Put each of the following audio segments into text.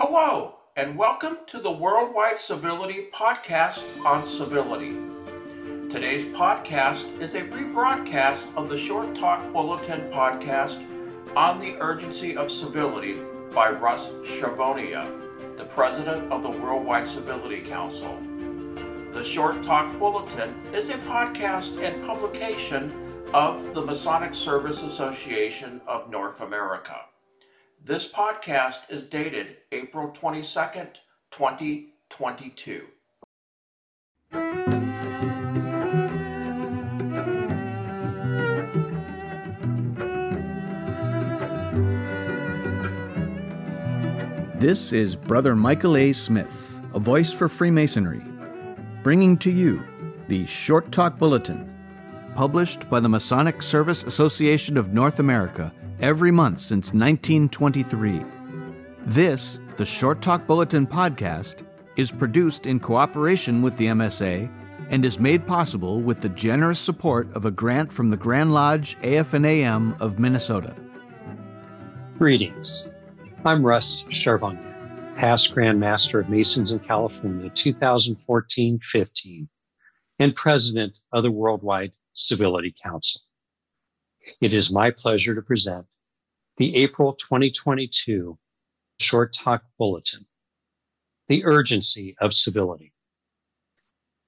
Hello, and welcome to the Worldwide Civility Podcast on Civility. Today's podcast is a rebroadcast of the Short Talk Bulletin podcast on the urgency of civility by Russ Charvonia, the president of the Worldwide Civility Council. The Short Talk Bulletin is a podcast and publication of the Masonic Service Association of North America. This podcast is dated April 22nd, 2022. This is Brother Michael A. Smith, a voice for Freemasonry, bringing to you the Short Talk Bulletin, published by the Masonic Service Association of North America every month since 1923. This, the Short Talk Bulletin podcast, is produced in cooperation with the MSA and is made possible with the generous support of a grant from the Grand Lodge AF&AM of Minnesota. Greetings. I'm Russ Charvonia, past Grand Master of Masons in California 2014-15 and president of the Worldwide Civility Council. It is my pleasure to present the April 2022 Short Talk Bulletin, The Urgency of Civility.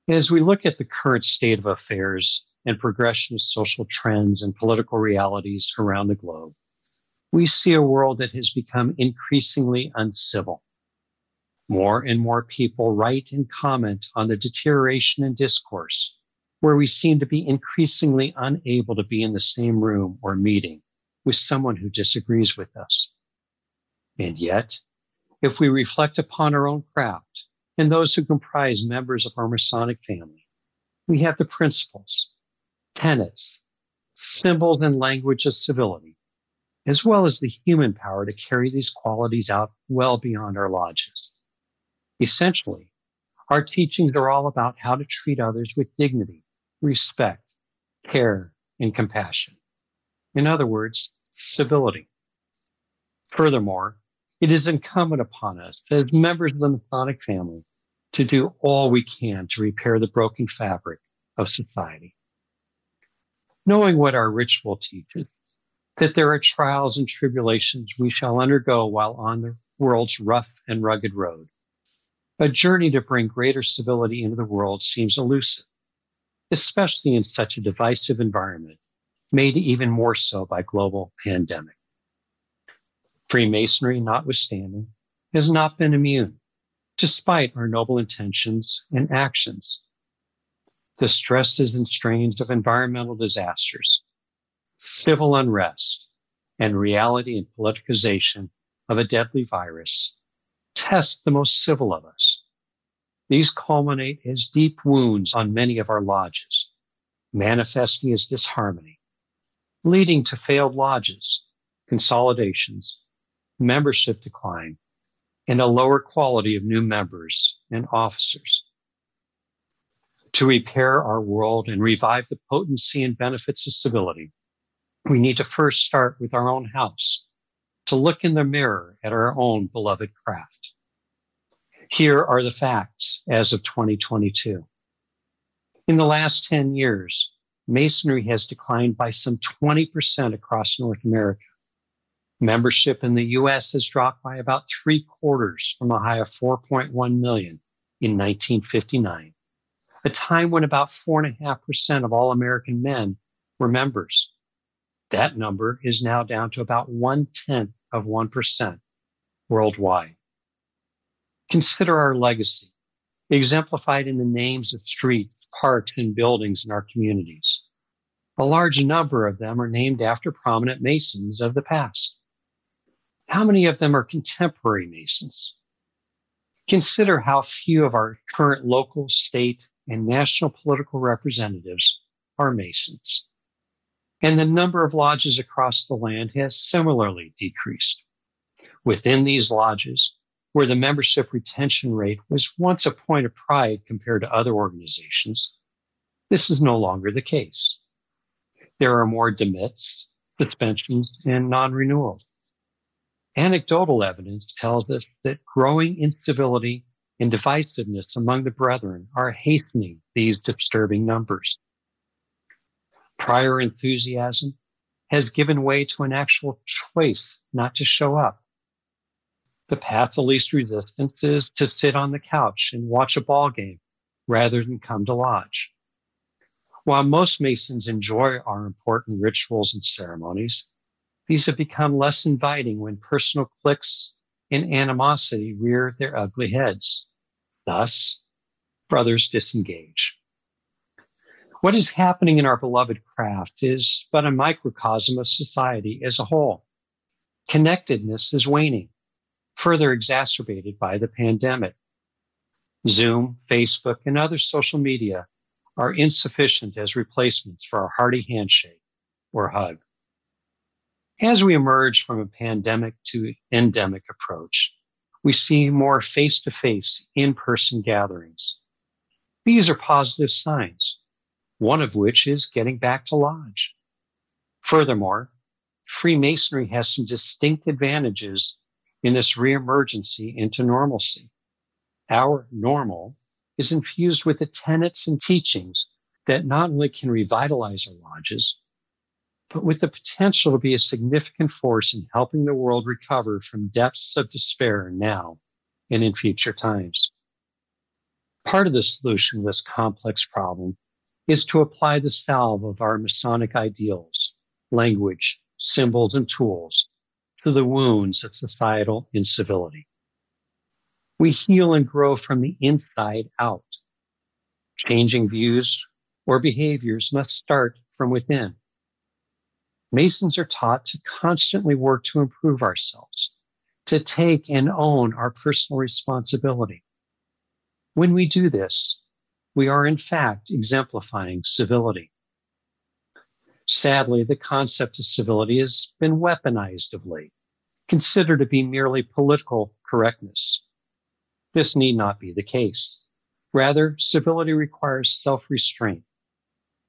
As we look at the current state of affairs and progression of social trends and political realities around the globe, we see a world that has become increasingly uncivil. More and more people write and comment on the deterioration in discourse, where we seem to be increasingly unable to be in the same room or meeting with someone who disagrees with us. And yet, if we reflect upon our own craft and those who comprise members of our Masonic family, we have the principles, tenets, symbols, and language of civility, as well as the human power to carry these qualities out well beyond our lodges. Essentially, our teachings are all about how to treat others with dignity, respect, care, and compassion. In other words, civility. Furthermore, it is incumbent upon us as members of the Masonic family to do all we can to repair the broken fabric of society. Knowing what our ritual teaches, that there are trials and tribulations we shall undergo while on the world's rough and rugged road. A journey to bring greater civility into the world seems elusive, especially in such a divisive environment made even more so by global pandemic. Freemasonry, notwithstanding, has not been immune, despite our noble intentions and actions. The stresses and strains of environmental disasters, civil unrest, and reality and politicization of a deadly virus test the most civil of us. These culminate as deep wounds on many of our lodges, manifesting as disharmony leading to failed lodges, consolidations, membership decline, and a lower quality of new members and officers. To repair our world and revive the potency and benefits of civility, we need to first start with our own house, to look in the mirror at our own beloved craft. Here are the facts as of 2022. In the last 10 years, Masonry has declined by some 20% across North America. Membership in the US has dropped by about three quarters from a high of 4.1 million in 1959, a time when about 4.5% of all American men were members. That number is now down to about one tenth of 1% worldwide. Consider our legacy, exemplified in the names of streets, parks, and buildings in our communities. A large number of them are named after prominent Masons of the past. How many of them are contemporary Masons? Consider how few of our current local, state, and national political representatives are Masons. And the number of lodges across the land has similarly decreased. Within these lodges, where the membership retention rate was once a point of pride compared to other organizations, this is no longer the case. There are more demits, suspensions, and non renewals. Anecdotal evidence tells us that growing instability and divisiveness among the brethren are hastening these disturbing numbers. Prior enthusiasm has given way to an actual choice not to show up. The path of least resistance is to sit on the couch and watch a ball game rather than come to lodge. While most Masons enjoy our important rituals and ceremonies, these have become less inviting when personal cliques and animosity rear their ugly heads. Thus, brothers disengage. What is happening in our beloved craft is but a microcosm of society as a whole. Connectedness is waning, further exacerbated by the pandemic. Zoom, Facebook, and other social media are insufficient as replacements for a hearty handshake or hug. As we emerge from a pandemic to endemic approach, we see more face to face, in person gatherings. These are positive signs, one of which is getting back to lodge. Furthermore, Freemasonry has some distinct advantages in this reemergency into normalcy. Our normal is infused with the tenets and teachings that not only can revitalize our lodges, but with the potential to be a significant force in helping the world recover from depths of despair now and in future times. Part of the solution to this complex problem is to apply the salve of our Masonic ideals, language, symbols, and tools to the wounds of societal incivility. We heal and grow from the inside out. Changing views or behaviors must start from within. Masons are taught to constantly work to improve ourselves, to take and own our personal responsibility. When we do this, we are in fact exemplifying civility. Sadly, the concept of civility has been weaponized of late, considered to be merely political correctness. This need not be the case. Rather, civility requires self restraint,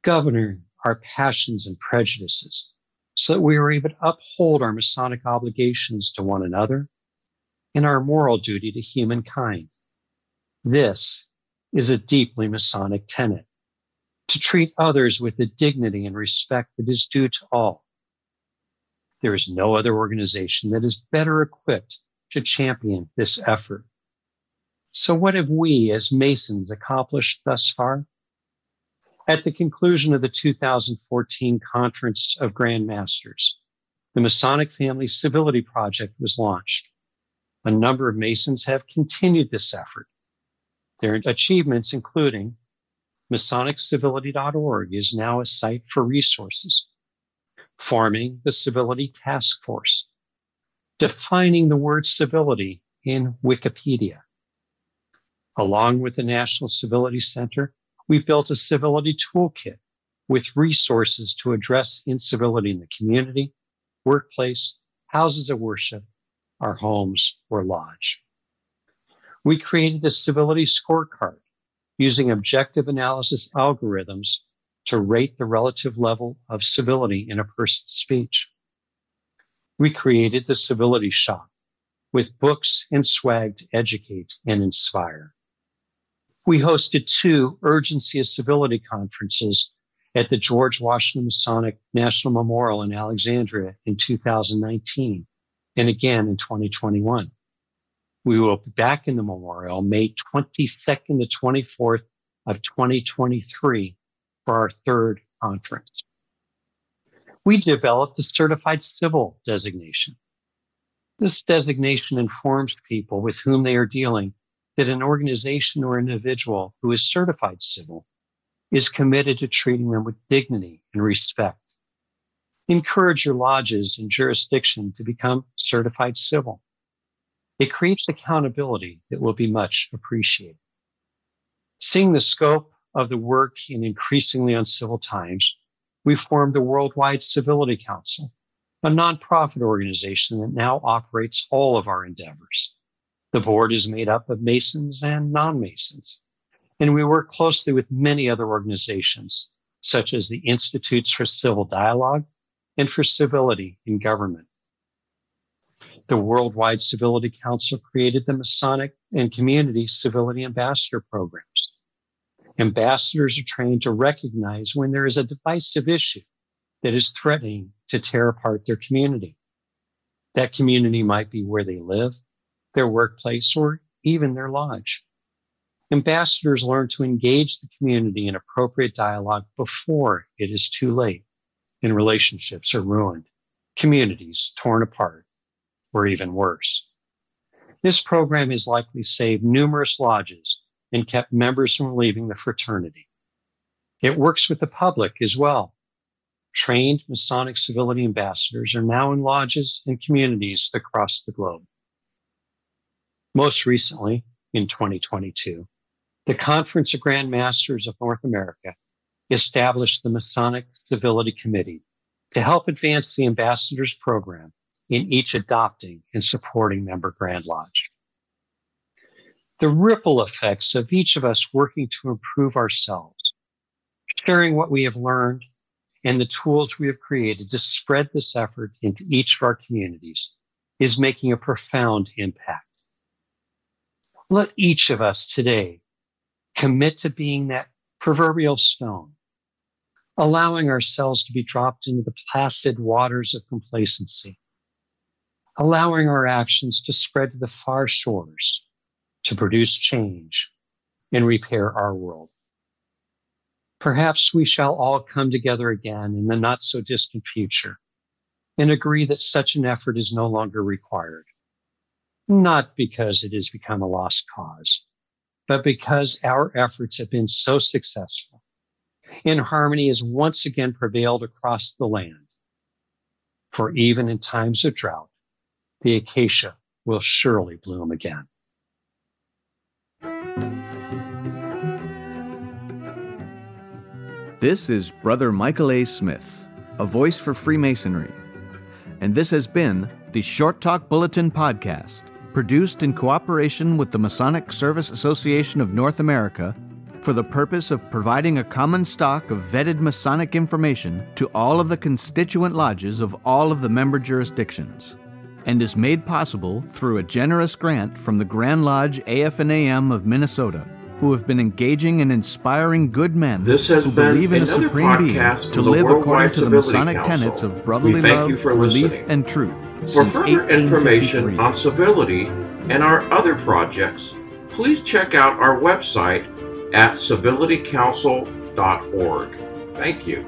governing our passions and prejudices, so that we are able to uphold our Masonic obligations to one another and our moral duty to humankind. This is a deeply Masonic tenet to treat others with the dignity and respect that is due to all. There is no other organization that is better equipped to champion this effort. So, what have we as Masons accomplished thus far? At the conclusion of the 2014 Conference of Grand Masters, the Masonic Family Civility Project was launched. A number of Masons have continued this effort. Their achievements, including MasonicCivility.org, is now a site for resources, forming the Civility Task Force, defining the word civility in Wikipedia. Along with the National Civility Center, We've built a civility toolkit with resources to address incivility in the community, workplace, houses of worship, our homes, or lodge. We created the civility scorecard using objective analysis algorithms to rate the relative level of civility in a person's speech. We created the civility shop with books and swag to educate and inspire we hosted two urgency of civility conferences at the George Washington Masonic National Memorial in Alexandria in 2019 and again in 2021. We will be back in the memorial May 22nd to 24th of 2023 for our third conference. We developed the Certified Civil designation. This designation informs people with whom they are dealing that an organization or individual who is certified civil is committed to treating them with dignity and respect. Encourage your lodges and jurisdiction to become certified civil. It creates accountability that will be much appreciated. Seeing the scope of the work in increasingly uncivil times, we formed the Worldwide Civility Council, a nonprofit organization that now operates all of our endeavors. The board is made up of Masons and non Masons, and we work closely with many other organizations, such as the Institutes for Civil Dialogue and for Civility in Government. The Worldwide Civility Council created the Masonic and Community Civility Ambassador programs. Ambassadors are trained to recognize when there is a divisive issue that is threatening to tear apart their community. That community might be where they live, their workplace, or even their lodge. Ambassadors learn to engage the community in appropriate dialogue before it is too late and relationships are ruined, communities torn apart, or even worse. This program has likely saved numerous lodges and kept members from leaving the fraternity. It works with the public as well. Trained Masonic civility ambassadors are now in lodges and communities across the globe. Most recently, in 2022, the Conference of Grand Masters of North America established the Masonic Civility Committee to help advance the ambassadors program in each adopting and supporting member Grand Lodge. The ripple effects of each of us working to improve ourselves, sharing what we have learned and the tools we have created to spread this effort into each of our communities is making a profound impact. Let each of us today commit to being that proverbial stone, allowing ourselves to be dropped into the placid waters of complacency, allowing our actions to spread to the far shores to produce change and repair our world. Perhaps we shall all come together again in the not so distant future and agree that such an effort is no longer required. Not because it has become a lost cause, but because our efforts have been so successful and harmony has once again prevailed across the land. For even in times of drought, the acacia will surely bloom again. This is Brother Michael A. Smith, a voice for Freemasonry. And this has been the Short Talk Bulletin Podcast produced in cooperation with the Masonic Service Association of North America for the purpose of providing a common stock of vetted Masonic information to all of the constituent lodges of all of the member jurisdictions, and is made possible through a generous grant from the Grand Lodge AF&AM of Minnesota, who have been engaging and inspiring good men This has who believe in a supreme being to live according to the Masonic Council. tenets of brotherly love, relief, listening. and truth For since further 1853. information on civility and our other projects, please check out our website at civilitycouncil.org. Thank you.